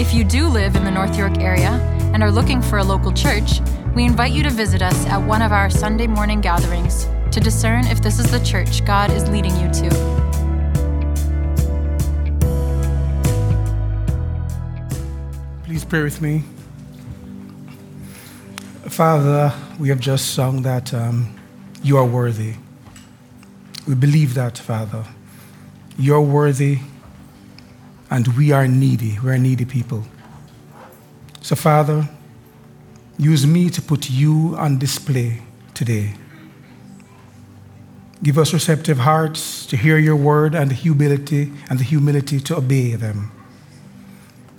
If you do live in the North York area and are looking for a local church, we invite you to visit us at one of our Sunday morning gatherings to discern if this is the church God is leading you to. Please pray with me. Father, we have just sung that um, you are worthy. We believe that, Father. You're worthy, and we are needy. We're needy people. So, Father, use me to put you on display today. Give us receptive hearts to hear your word and the humility and the humility to obey them.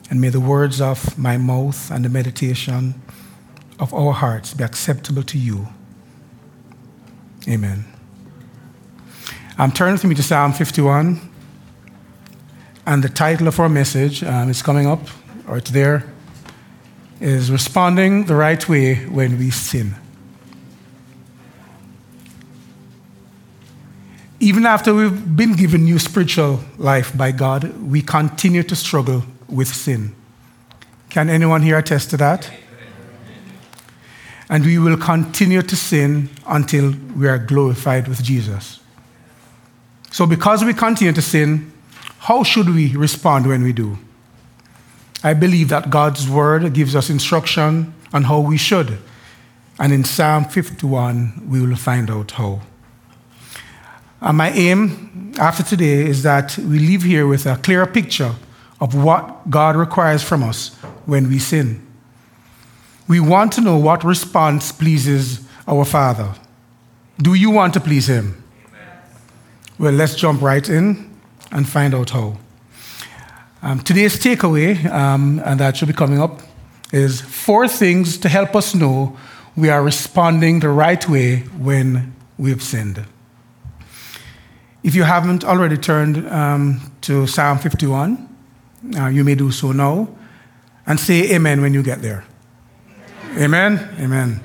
And may the words of my mouth and the meditation of our hearts be acceptable to you. Amen. Um, I'm turning with me to Psalm 51. And the title of our message um, is coming up, or it's there, is Responding the Right Way When We Sin. Even after we've been given new spiritual life by God, we continue to struggle with sin. Can anyone here attest to that? And we will continue to sin until we are glorified with Jesus. So, because we continue to sin, how should we respond when we do? I believe that God's word gives us instruction on how we should. And in Psalm 51, we will find out how. And my aim after today is that we leave here with a clearer picture of what God requires from us when we sin. We want to know what response pleases our Father. Do you want to please Him? Well, let's jump right in and find out how. Um, today's takeaway, um, and that should be coming up, is four things to help us know we are responding the right way when we've sinned. If you haven't already turned um, to Psalm 51, uh, you may do so now and say amen when you get there. Amen? Amen.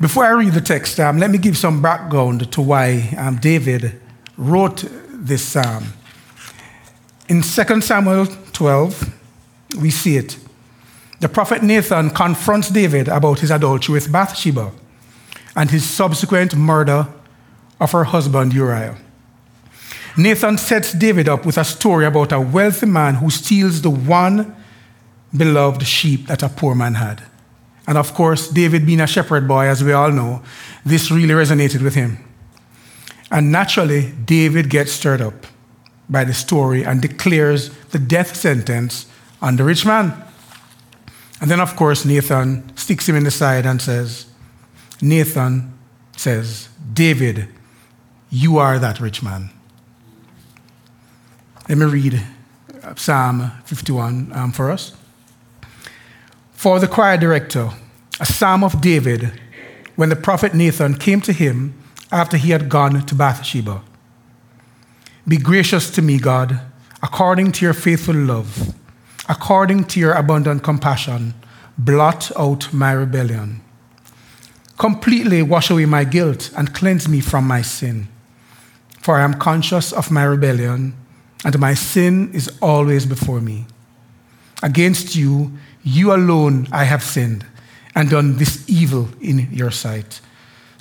Before I read the text, um, let me give some background to why um, David wrote this psalm. In 2 Samuel 12, we see it. The prophet Nathan confronts David about his adultery with Bathsheba and his subsequent murder of her husband Uriah. Nathan sets David up with a story about a wealthy man who steals the one beloved sheep that a poor man had. And of course, David being a shepherd boy, as we all know, this really resonated with him. And naturally, David gets stirred up by the story and declares the death sentence on the rich man. And then, of course, Nathan sticks him in the side and says, Nathan says, David, you are that rich man. Let me read Psalm 51 um, for us. For the choir director, a psalm of David when the prophet Nathan came to him after he had gone to Bathsheba. Be gracious to me, God, according to your faithful love, according to your abundant compassion, blot out my rebellion. Completely wash away my guilt and cleanse me from my sin. For I am conscious of my rebellion, and my sin is always before me. Against you, you alone I have sinned and done this evil in your sight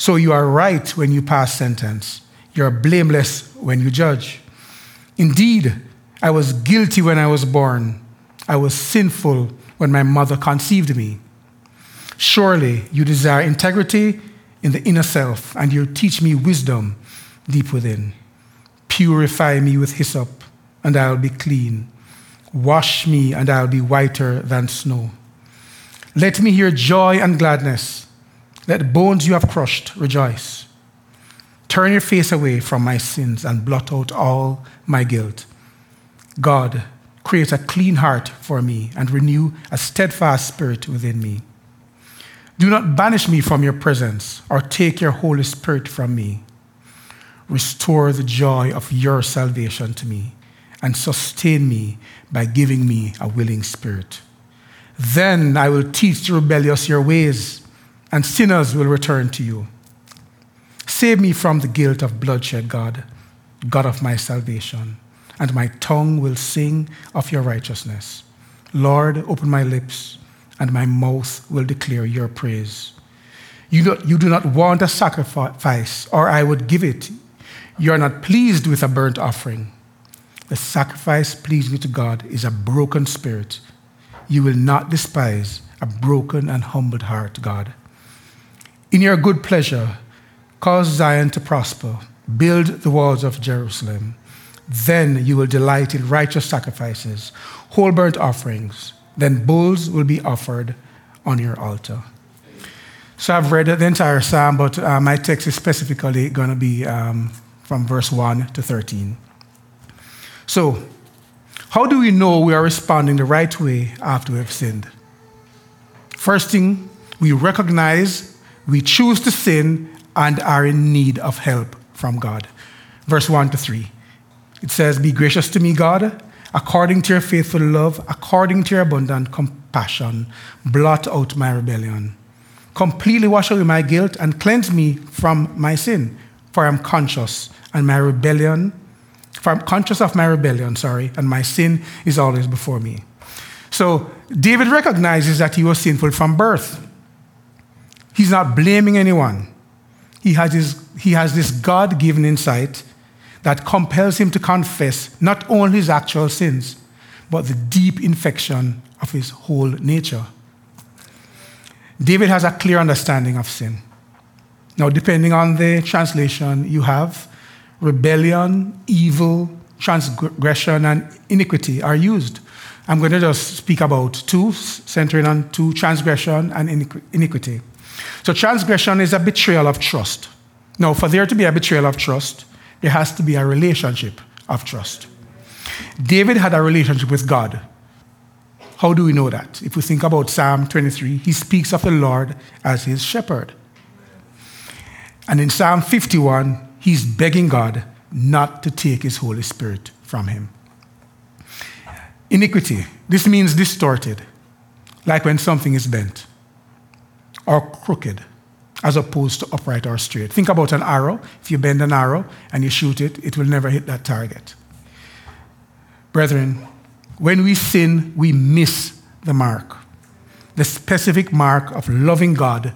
so you are right when you pass sentence. You are blameless when you judge. Indeed, I was guilty when I was born. I was sinful when my mother conceived me. Surely you desire integrity in the inner self, and you teach me wisdom deep within. Purify me with hyssop, and I'll be clean. Wash me, and I'll be whiter than snow. Let me hear joy and gladness let the bones you have crushed rejoice. Turn your face away from my sins and blot out all my guilt. God, Create a clean heart for me and renew a steadfast spirit within me. Do not banish me from your presence or take your Holy Spirit from me. Restore the joy of your salvation to me and sustain me by giving me a willing spirit. Then I will teach the rebellious your ways, and sinners will return to you. Save me from the guilt of bloodshed, God, God of my salvation, and my tongue will sing of your righteousness. Lord, open my lips, and my mouth will declare your praise. You do, you do not want a sacrifice, or I would give it. You are not pleased with a burnt offering. The sacrifice pleasing to God is a broken spirit. You will not despise a broken and humbled heart, God. In your good pleasure, cause Zion to prosper, build the walls of Jerusalem. Then you will delight in righteous sacrifices, whole burnt offerings. Then bulls will be offered on your altar. So I've read the entire psalm, but uh, my text is specifically going to be um, from verse 1 to 13. So, how do we know we are responding the right way after we have sinned? First thing, we recognize we choose to sin and are in need of help from God. Verse 1 to 3. It says, Be gracious to me, God, according to your faithful love, according to your abundant compassion, blot out my rebellion. Completely wash away my guilt and cleanse me from my sin, for I am conscious, and my rebellion for I'm conscious of my rebellion, sorry, and my sin is always before me. So David recognizes that he was sinful from birth. He's not blaming anyone. He has, his, he has this God given insight that compels him to confess not only his actual sins, but the deep infection of his whole nature. David has a clear understanding of sin. Now, depending on the translation you have, rebellion, evil, transgression, and iniquity are used. I'm going to just speak about two, centering on two transgression and iniquity. So, transgression is a betrayal of trust. Now, for there to be a betrayal of trust, there has to be a relationship of trust. David had a relationship with God. How do we know that? If we think about Psalm 23, he speaks of the Lord as his shepherd. And in Psalm 51, he's begging God not to take his Holy Spirit from him. Iniquity. This means distorted, like when something is bent or crooked, as opposed to upright or straight. Think about an arrow. If you bend an arrow and you shoot it, it will never hit that target. Brethren, when we sin, we miss the mark, the specific mark of loving God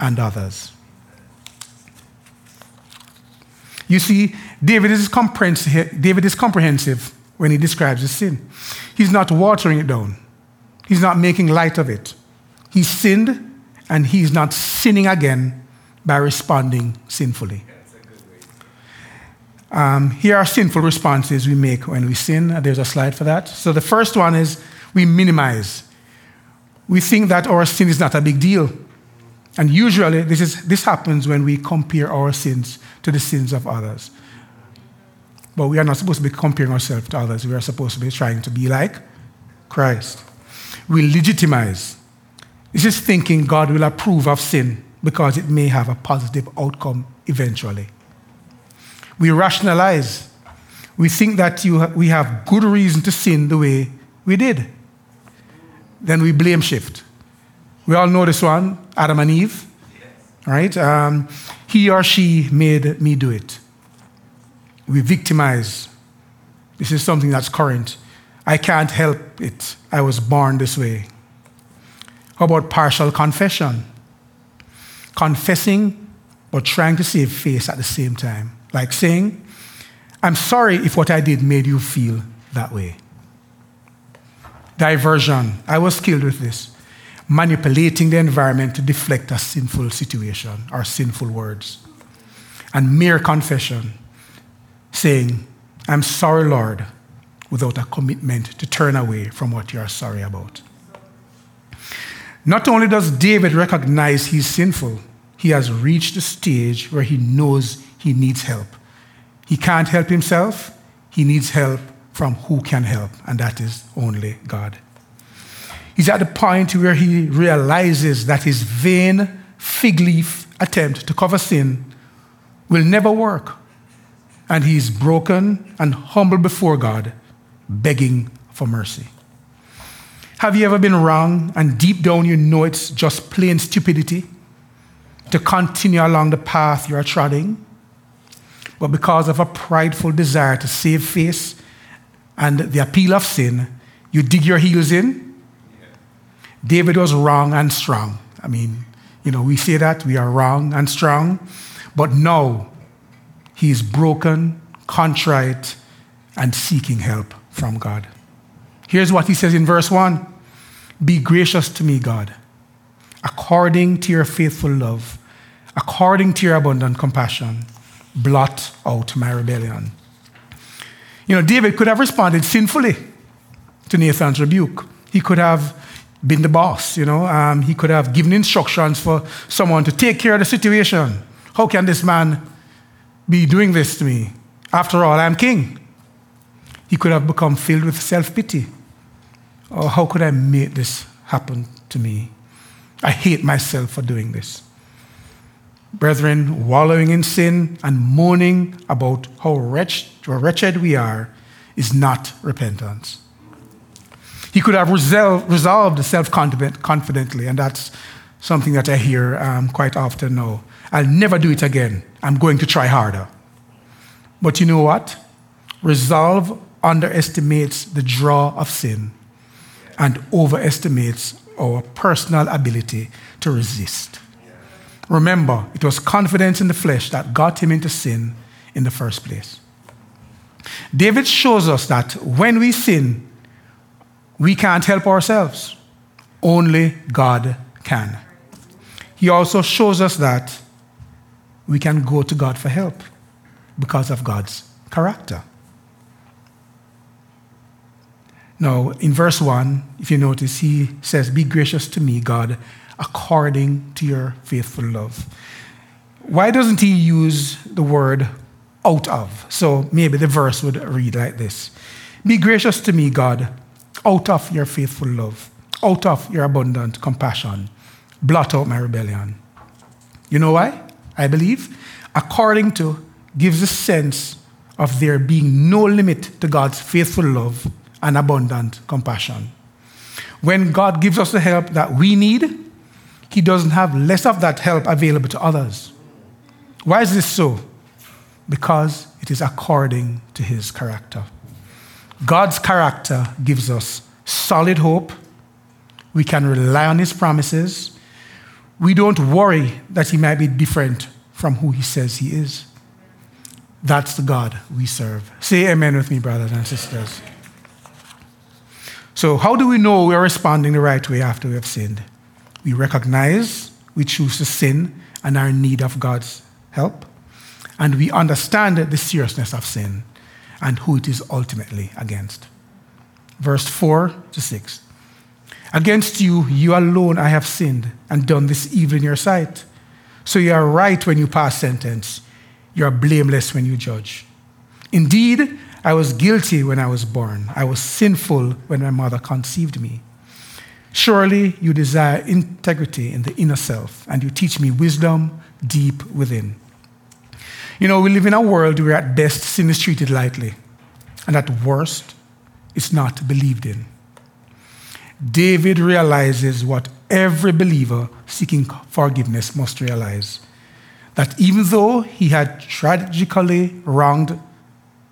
and others. You see, David is, comprehensive, David is comprehensive when he describes his sin. He's not watering it down, he's not making light of it. He sinned, and he's not sinning again by responding sinfully. Um, here are sinful responses we make when we sin. There's a slide for that. So the first one is we minimize. We think that our sin is not a big deal. And usually, this, is, this happens when we compare our sins to the sins of others. But we are not supposed to be comparing ourselves to others. We are supposed to be trying to be like Christ. We legitimize. This is thinking God will approve of sin because it may have a positive outcome eventually. We rationalize. We think that ha- we have good reason to sin the way we did. Then we blame shift. We all know this one Adam and Eve, right? Um, he or she made me do it. We victimize. This is something that's current. I can't help it. I was born this way. How about partial confession? Confessing, but trying to save face at the same time. Like saying, I'm sorry if what I did made you feel that way. Diversion. I was skilled with this manipulating the environment to deflect a sinful situation or sinful words. And mere confession, saying, I'm sorry, Lord, without a commitment to turn away from what you are sorry about. Not only does David recognize he's sinful, he has reached a stage where he knows he needs help. He can't help himself, he needs help from who can help, and that is only God. He's at the point where he realizes that his vain fig leaf attempt to cover sin will never work. And he's broken and humble before God, begging for mercy. Have you ever been wrong and deep down you know it's just plain stupidity to continue along the path you are treading? But because of a prideful desire to save face and the appeal of sin, you dig your heels in David was wrong and strong. I mean, you know, we say that we are wrong and strong, but now he is broken, contrite, and seeking help from God. Here's what he says in verse 1 Be gracious to me, God, according to your faithful love, according to your abundant compassion, blot out my rebellion. You know, David could have responded sinfully to Nathan's rebuke. He could have been the boss, you know. Um, he could have given instructions for someone to take care of the situation. How can this man be doing this to me? After all, I'm king. He could have become filled with self pity. Oh, how could I make this happen to me? I hate myself for doing this. Brethren, wallowing in sin and moaning about how wretched we are is not repentance. He could have resolved self confidently, and that's something that I hear um, quite often now. I'll never do it again. I'm going to try harder. But you know what? Resolve underestimates the draw of sin and overestimates our personal ability to resist. Remember, it was confidence in the flesh that got him into sin in the first place. David shows us that when we sin, we can't help ourselves. Only God can. He also shows us that we can go to God for help because of God's character. Now, in verse 1, if you notice, he says, Be gracious to me, God, according to your faithful love. Why doesn't he use the word out of? So maybe the verse would read like this Be gracious to me, God, out of your faithful love, out of your abundant compassion, blot out my rebellion. You know why? I believe according to gives a sense of there being no limit to God's faithful love and abundant compassion. When God gives us the help that we need, He doesn't have less of that help available to others. Why is this so? Because it is according to His character. God's character gives us solid hope. We can rely on His promises. We don't worry that He might be different from who He says He is. That's the God we serve. Say amen with me, brothers and sisters. So, how do we know we're responding the right way after we have sinned? We recognize we choose to sin and are in need of God's help. And we understand the seriousness of sin and who it is ultimately against. Verse 4 to 6. Against you, you alone I have sinned and done this evil in your sight. So you are right when you pass sentence. You are blameless when you judge. Indeed, I was guilty when I was born. I was sinful when my mother conceived me. Surely you desire integrity in the inner self, and you teach me wisdom deep within. You know, we live in a world where at best sin is treated lightly, and at worst, it's not believed in. David realizes what every believer seeking forgiveness must realize that even though he had tragically wronged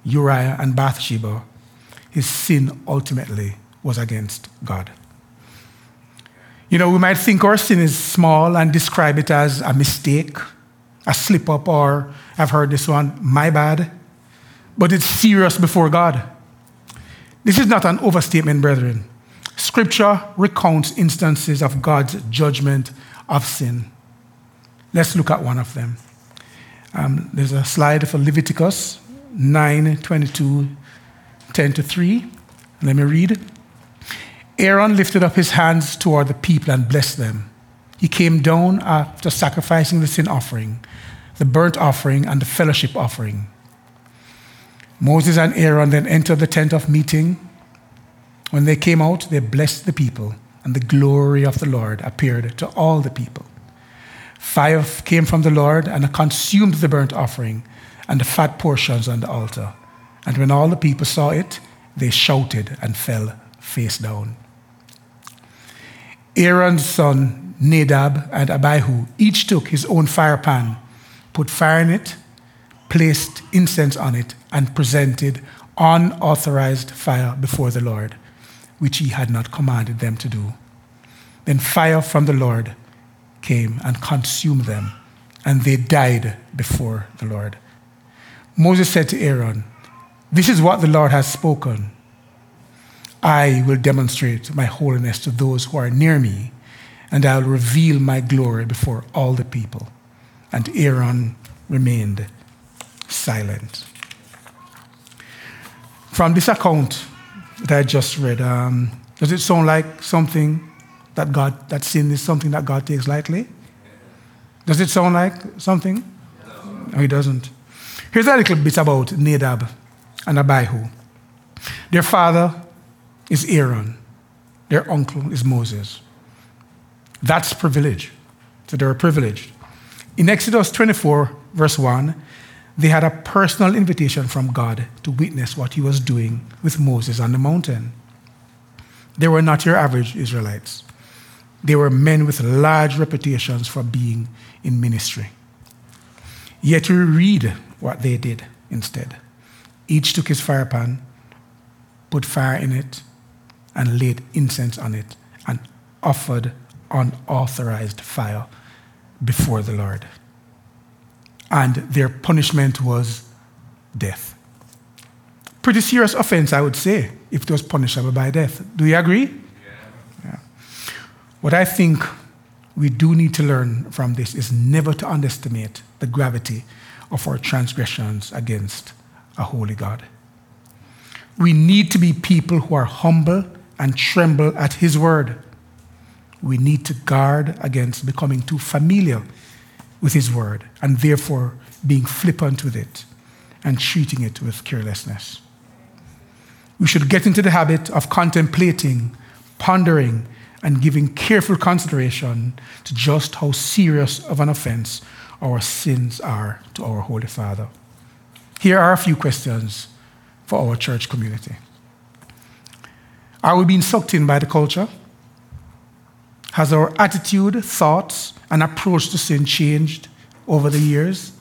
Uriah and Bathsheba, his sin ultimately was against God. You know, we might think our sin is small and describe it as a mistake a slip up, or I've heard this one, my bad. But it's serious before God. This is not an overstatement, brethren. Scripture recounts instances of God's judgment of sin. Let's look at one of them. Um, there's a slide for Leviticus 9 22, 10 to 3. Let me read. Aaron lifted up his hands toward the people and blessed them. He came down after sacrificing the sin offering, the burnt offering, and the fellowship offering. Moses and Aaron then entered the tent of meeting. When they came out, they blessed the people, and the glory of the Lord appeared to all the people. Fire came from the Lord and consumed the burnt offering and the fat portions on the altar. And when all the people saw it, they shouted and fell face down. Aaron's son Nadab and Abihu each took his own fire pan, put fire in it, placed incense on it, and presented unauthorized fire before the Lord, which he had not commanded them to do. Then fire from the Lord came and consumed them, and they died before the Lord. Moses said to Aaron, This is what the Lord has spoken. I will demonstrate my holiness to those who are near me, and I will reveal my glory before all the people. And Aaron remained silent. From this account that I just read, um, does it sound like something that God, that sin is something that God takes lightly? Does it sound like something? No, he doesn't. Here's a little bit about Nadab and Abihu. Their father is Aaron, their uncle is Moses. That's privilege. So they're privileged. In Exodus 24, verse 1, they had a personal invitation from God to witness what he was doing with Moses on the mountain. They were not your average Israelites. They were men with large reputations for being in ministry. Yet we read what they did instead. Each took his fire pan, put fire in it, and laid incense on it, and offered unauthorized fire before the Lord and their punishment was death. Pretty serious offense, I would say, if it was punishable by death. Do you agree? Yeah. yeah. What I think we do need to learn from this is never to underestimate the gravity of our transgressions against a holy God. We need to be people who are humble and tremble at His word. We need to guard against becoming too familiar with His word and therefore being flippant with it and treating it with carelessness. We should get into the habit of contemplating, pondering, and giving careful consideration to just how serious of an offense our sins are to our Holy Father. Here are a few questions for our church community. Are we being sucked in by the culture? Has our attitude, thoughts, and approach to sin changed over the years?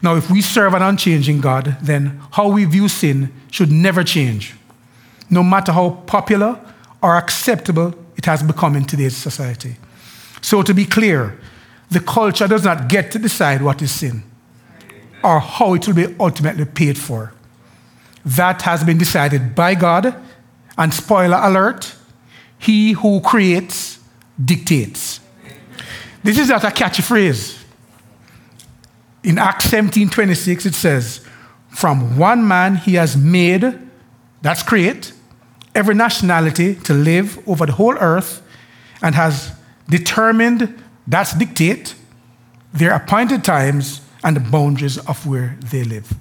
Now, if we serve an unchanging God, then how we view sin should never change, no matter how popular or acceptable it has become in today's society. So, to be clear, the culture does not get to decide what is sin or how it will be ultimately paid for. That has been decided by God, and spoiler alert, he who creates dictates. This is not a catchy phrase. In Acts 17 26, it says, From one man he has made, that's create, every nationality to live over the whole earth and has determined, that's dictate, their appointed times and the boundaries of where they live.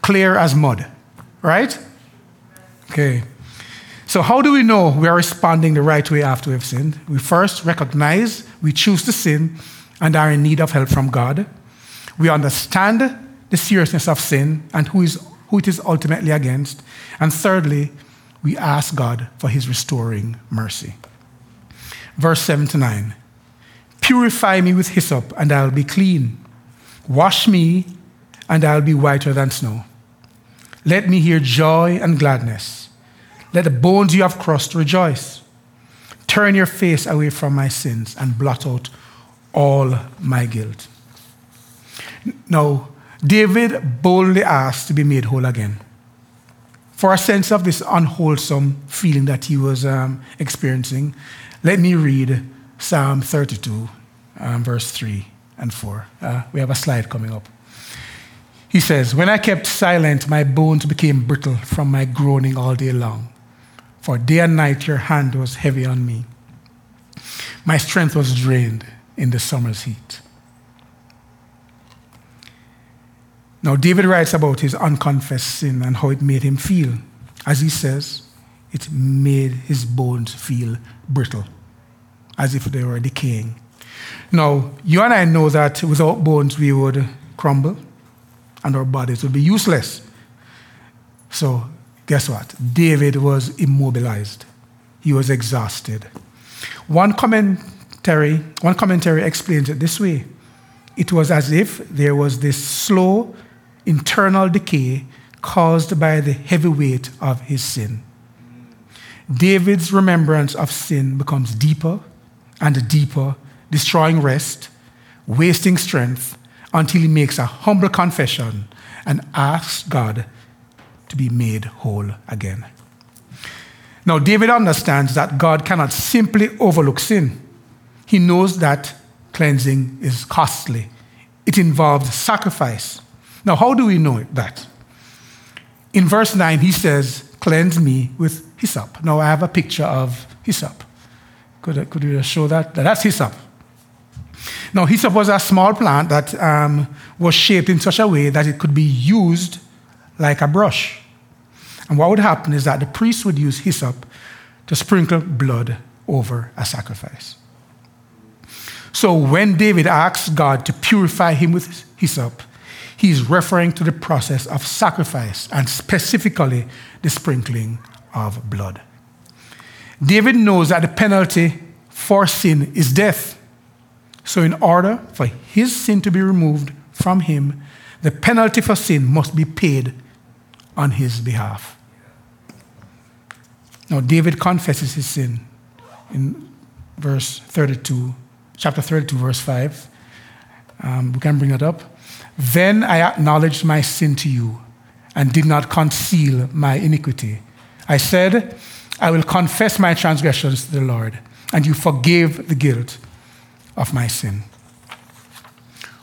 Clear as mud, right? Okay. So, how do we know we are responding the right way after we've sinned? We first recognize we choose to sin and are in need of help from God. We understand the seriousness of sin and who, is, who it is ultimately against. And thirdly, we ask God for his restoring mercy. Verse 7 to 9 Purify me with hyssop, and I'll be clean. Wash me, and I'll be whiter than snow. Let me hear joy and gladness let the bones you have crushed rejoice. Turn your face away from my sins and blot out all my guilt. Now, David boldly asked to be made whole again. For a sense of this unwholesome feeling that he was um, experiencing, let me read Psalm 32, um, verse 3 and 4. Uh, we have a slide coming up. He says, When I kept silent, my bones became brittle from my groaning all day long. For day and night your hand was heavy on me. My strength was drained in the summer's heat. Now, David writes about his unconfessed sin and how it made him feel. As he says, it made his bones feel brittle, as if they were decaying. Now, you and I know that without bones we would crumble and our bodies would be useless. So, guess what? David was immobilized, he was exhausted. One commentary, one commentary explains it this way it was as if there was this slow internal decay caused by the heavy weight of his sin. David's remembrance of sin becomes deeper and deeper, destroying rest, wasting strength, until he makes a humble confession and asks God to be made whole again. Now, David understands that God cannot simply overlook sin. He knows that cleansing is costly, it involves sacrifice. Now, how do we know that? In verse 9, he says, Cleanse me with hyssop. Now, I have a picture of hyssop. Could, could you show that? That's hyssop. Now, hyssop was a small plant that um, was shaped in such a way that it could be used like a brush. And what would happen is that the priest would use hyssop to sprinkle blood over a sacrifice. So when David asks God to purify him with hyssop, he's referring to the process of sacrifice and specifically the sprinkling of blood. David knows that the penalty for sin is death. So, in order for his sin to be removed from him, the penalty for sin must be paid on his behalf. Now, David confesses his sin in verse 32, chapter 32, verse 5. Um, we can bring it up. Then I acknowledged my sin to you and did not conceal my iniquity. I said, I will confess my transgressions to the Lord, and you forgave the guilt of my sin.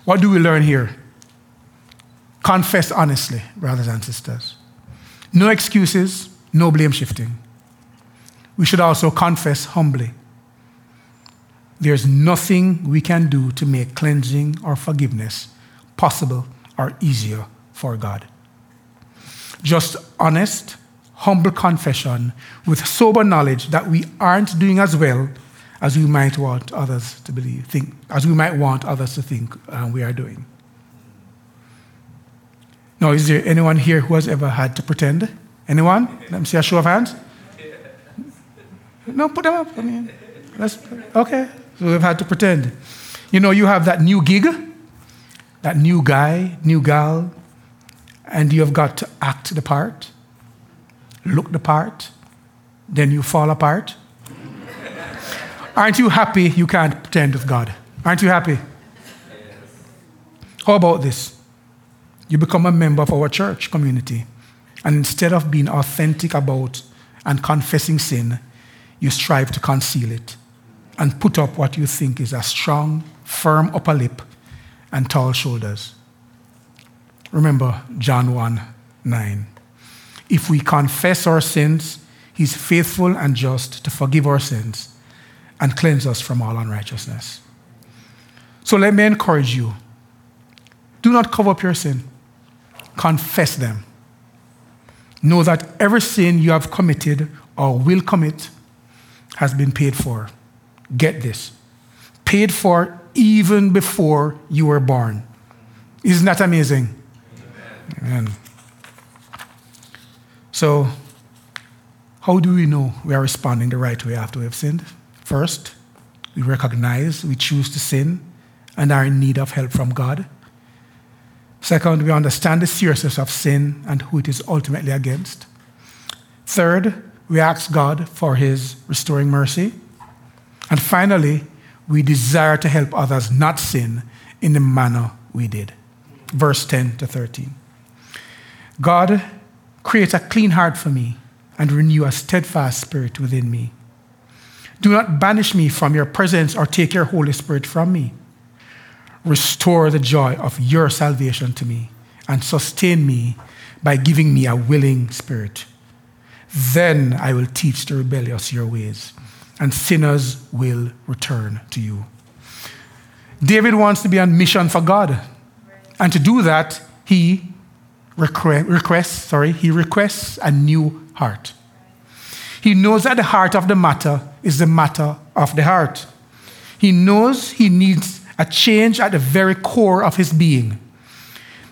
What do we learn here? Confess honestly, brothers and sisters. No excuses, no blame shifting. We should also confess humbly. There's nothing we can do to make cleansing or forgiveness possible or easier for God. Just honest, humble confession with sober knowledge that we aren't doing as well as we might want others to believe, think, as we might want others to think uh, we are doing. Now, is there anyone here who has ever had to pretend? Anyone? Let me see a show of hands. No, put them up. I mean, let's, okay. We've had to pretend. You know, you have that new gig, that new guy, new gal, and you have got to act the part, look the part, then you fall apart. Aren't you happy you can't pretend with God? Aren't you happy? How about this? You become a member of our church community, and instead of being authentic about and confessing sin, you strive to conceal it and put up what you think is a strong, firm upper lip and tall shoulders. Remember John 1 9. If we confess our sins, he's faithful and just to forgive our sins and cleanse us from all unrighteousness. So let me encourage you do not cover up your sin, confess them. Know that every sin you have committed or will commit has been paid for. Get this paid for even before you were born. Isn't that amazing? Amen. Amen. So, how do we know we are responding the right way after we have sinned? First, we recognize we choose to sin and are in need of help from God. Second, we understand the seriousness of sin and who it is ultimately against. Third, we ask God for his restoring mercy. And finally, we desire to help others not sin in the manner we did. Verse 10 to 13. God, create a clean heart for me and renew a steadfast spirit within me. Do not banish me from your presence or take your Holy Spirit from me. Restore the joy of your salvation to me and sustain me by giving me a willing spirit. Then I will teach the rebellious your ways, and sinners will return to you. David wants to be on mission for God. And to do that, he requests, sorry, he requests a new heart. He knows that the heart of the matter is the matter of the heart. He knows he needs a change at the very core of his being.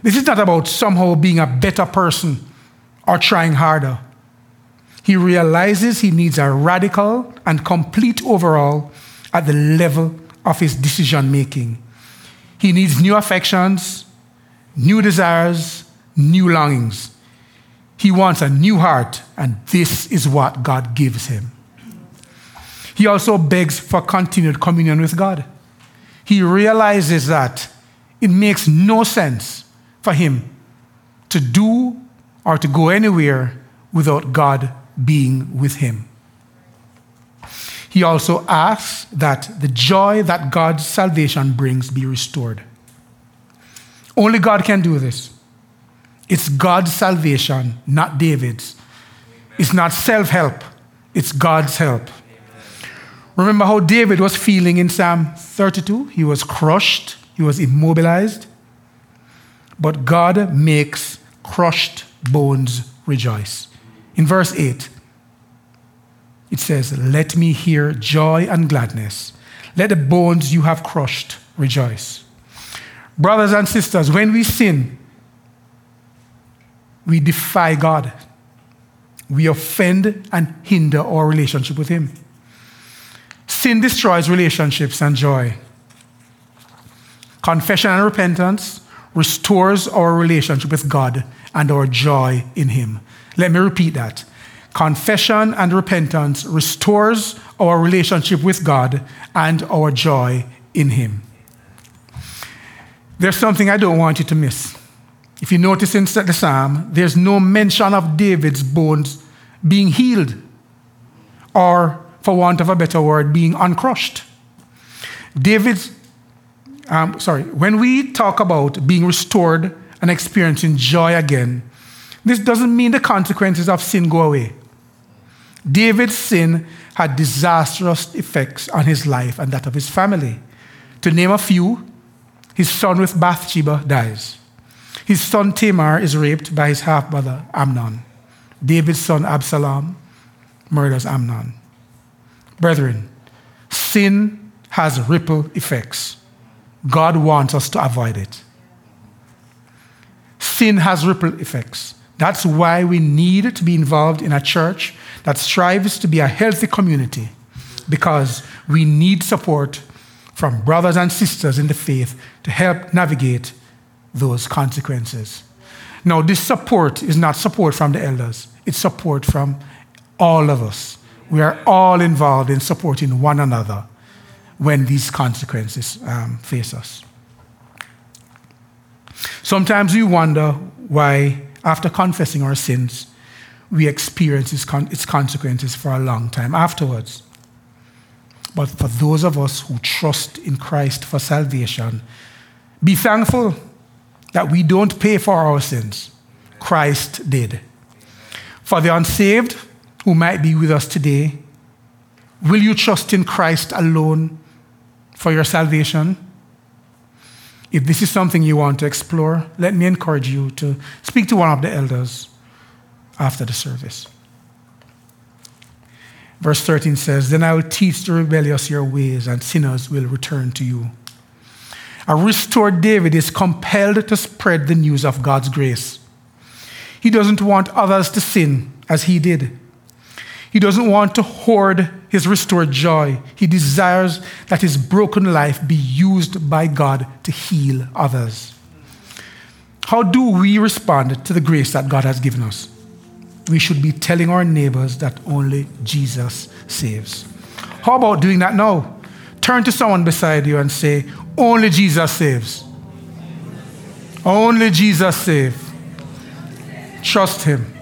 This is not about somehow being a better person or trying harder. He realizes he needs a radical and complete overall at the level of his decision making. He needs new affections, new desires, new longings. He wants a new heart, and this is what God gives him. He also begs for continued communion with God. He realizes that it makes no sense for him to do or to go anywhere without God being with him. He also asks that the joy that God's salvation brings be restored. Only God can do this. It's God's salvation, not David's. It's not self help, it's God's help. Remember how David was feeling in Psalm 32? He was crushed, he was immobilized. But God makes crushed bones rejoice. In verse 8, it says, Let me hear joy and gladness. Let the bones you have crushed rejoice. Brothers and sisters, when we sin, we defy God. We offend and hinder our relationship with Him. Sin destroys relationships and joy. Confession and repentance restores our relationship with God and our joy in Him. Let me repeat that. Confession and repentance restores our relationship with God and our joy in Him. There's something I don't want you to miss. If you notice in the psalm, there's no mention of David's bones being healed or, for want of a better word, being uncrushed. David's, um, sorry, when we talk about being restored and experiencing joy again, this doesn't mean the consequences of sin go away. David's sin had disastrous effects on his life and that of his family. To name a few, his son with Bathsheba dies. His son Tamar is raped by his half brother Amnon. David's son Absalom murders Amnon. Brethren, sin has ripple effects. God wants us to avoid it. Sin has ripple effects. That's why we need to be involved in a church that strives to be a healthy community because we need support from brothers and sisters in the faith to help navigate those consequences. Now, this support is not support from the elders, it's support from all of us. We are all involved in supporting one another when these consequences um, face us. Sometimes we wonder why, after confessing our sins, we experience its, con- its consequences for a long time afterwards. But for those of us who trust in Christ for salvation, be thankful that we don't pay for our sins. Christ did. For the unsaved who might be with us today, will you trust in Christ alone for your salvation? If this is something you want to explore, let me encourage you to speak to one of the elders after the service. Verse 13 says, Then I will teach the rebellious your ways, and sinners will return to you. A restored David is compelled to spread the news of God's grace. He doesn't want others to sin as he did. He doesn't want to hoard his restored joy. He desires that his broken life be used by God to heal others. How do we respond to the grace that God has given us? we should be telling our neighbors that only Jesus saves. How about doing that now? Turn to someone beside you and say, Only Jesus saves. Only Jesus saves. Trust Him.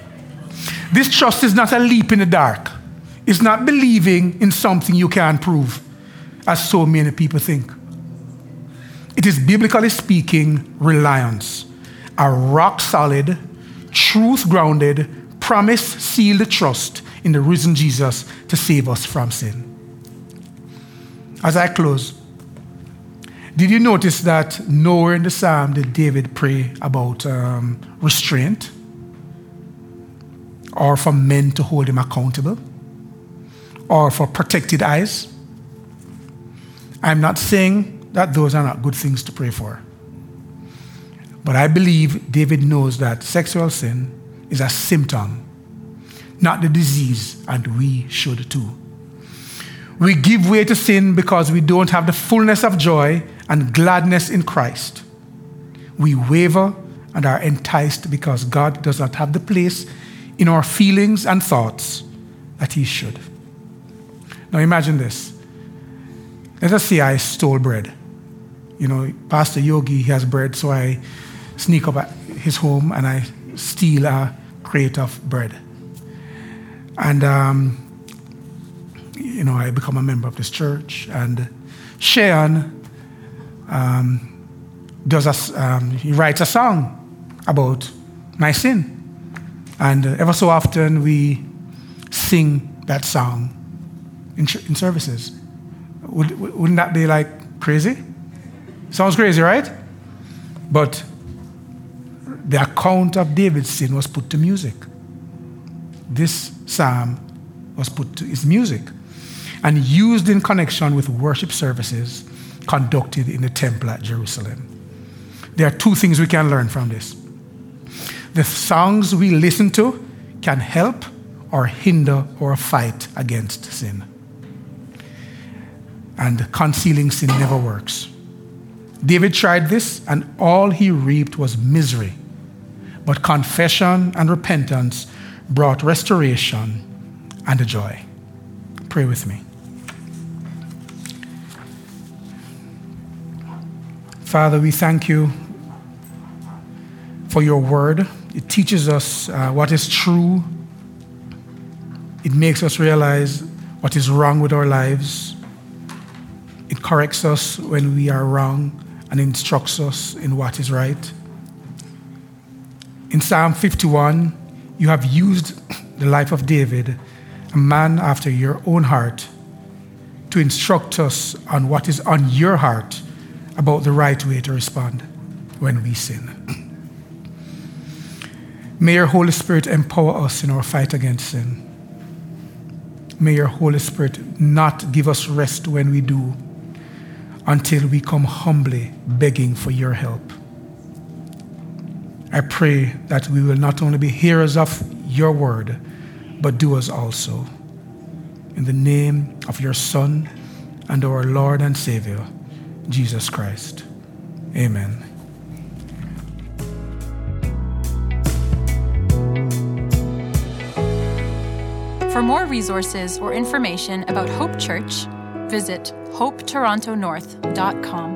This trust is not a leap in the dark, it's not believing in something you can't prove, as so many people think. It is biblically speaking reliance, a rock solid, truth grounded, promise sealed trust in the risen Jesus to save us from sin. As I close, Did you notice that nowhere in the psalm did David pray about um, restraint or for men to hold him accountable or for protected eyes? I'm not saying that those are not good things to pray for. But I believe David knows that sexual sin is a symptom, not the disease, and we should too. We give way to sin because we don't have the fullness of joy and gladness in Christ. We waver and are enticed because God does not have the place in our feelings and thoughts that He should. Now imagine this. Let us say I stole bread. You know, Pastor Yogi he has bread, so I sneak up at his home and I steal a crate of bread. And um, you know, I become a member of this church. And Shayon um, does a, um, he writes a song about my sin. And uh, ever so often we sing that song in, in services. Would, wouldn't that be like crazy? Sounds crazy, right? But the account of David's sin was put to music. This psalm was put to its music and used in connection with worship services conducted in the temple at Jerusalem. There are two things we can learn from this. The songs we listen to can help or hinder or fight against sin. And concealing sin never works. David tried this, and all he reaped was misery. But confession and repentance brought restoration and a joy. Pray with me. Father, we thank you for your word. It teaches us uh, what is true, it makes us realize what is wrong with our lives, it corrects us when we are wrong, and instructs us in what is right. In Psalm 51, you have used the life of David, a man after your own heart, to instruct us on what is on your heart about the right way to respond when we sin. May your Holy Spirit empower us in our fight against sin. May your Holy Spirit not give us rest when we do until we come humbly begging for your help. I pray that we will not only be hearers of your word, but doers also. In the name of your Son and our Lord and Savior, Jesus Christ. Amen. More resources or information about Hope Church, visit hopetorontonorth.com.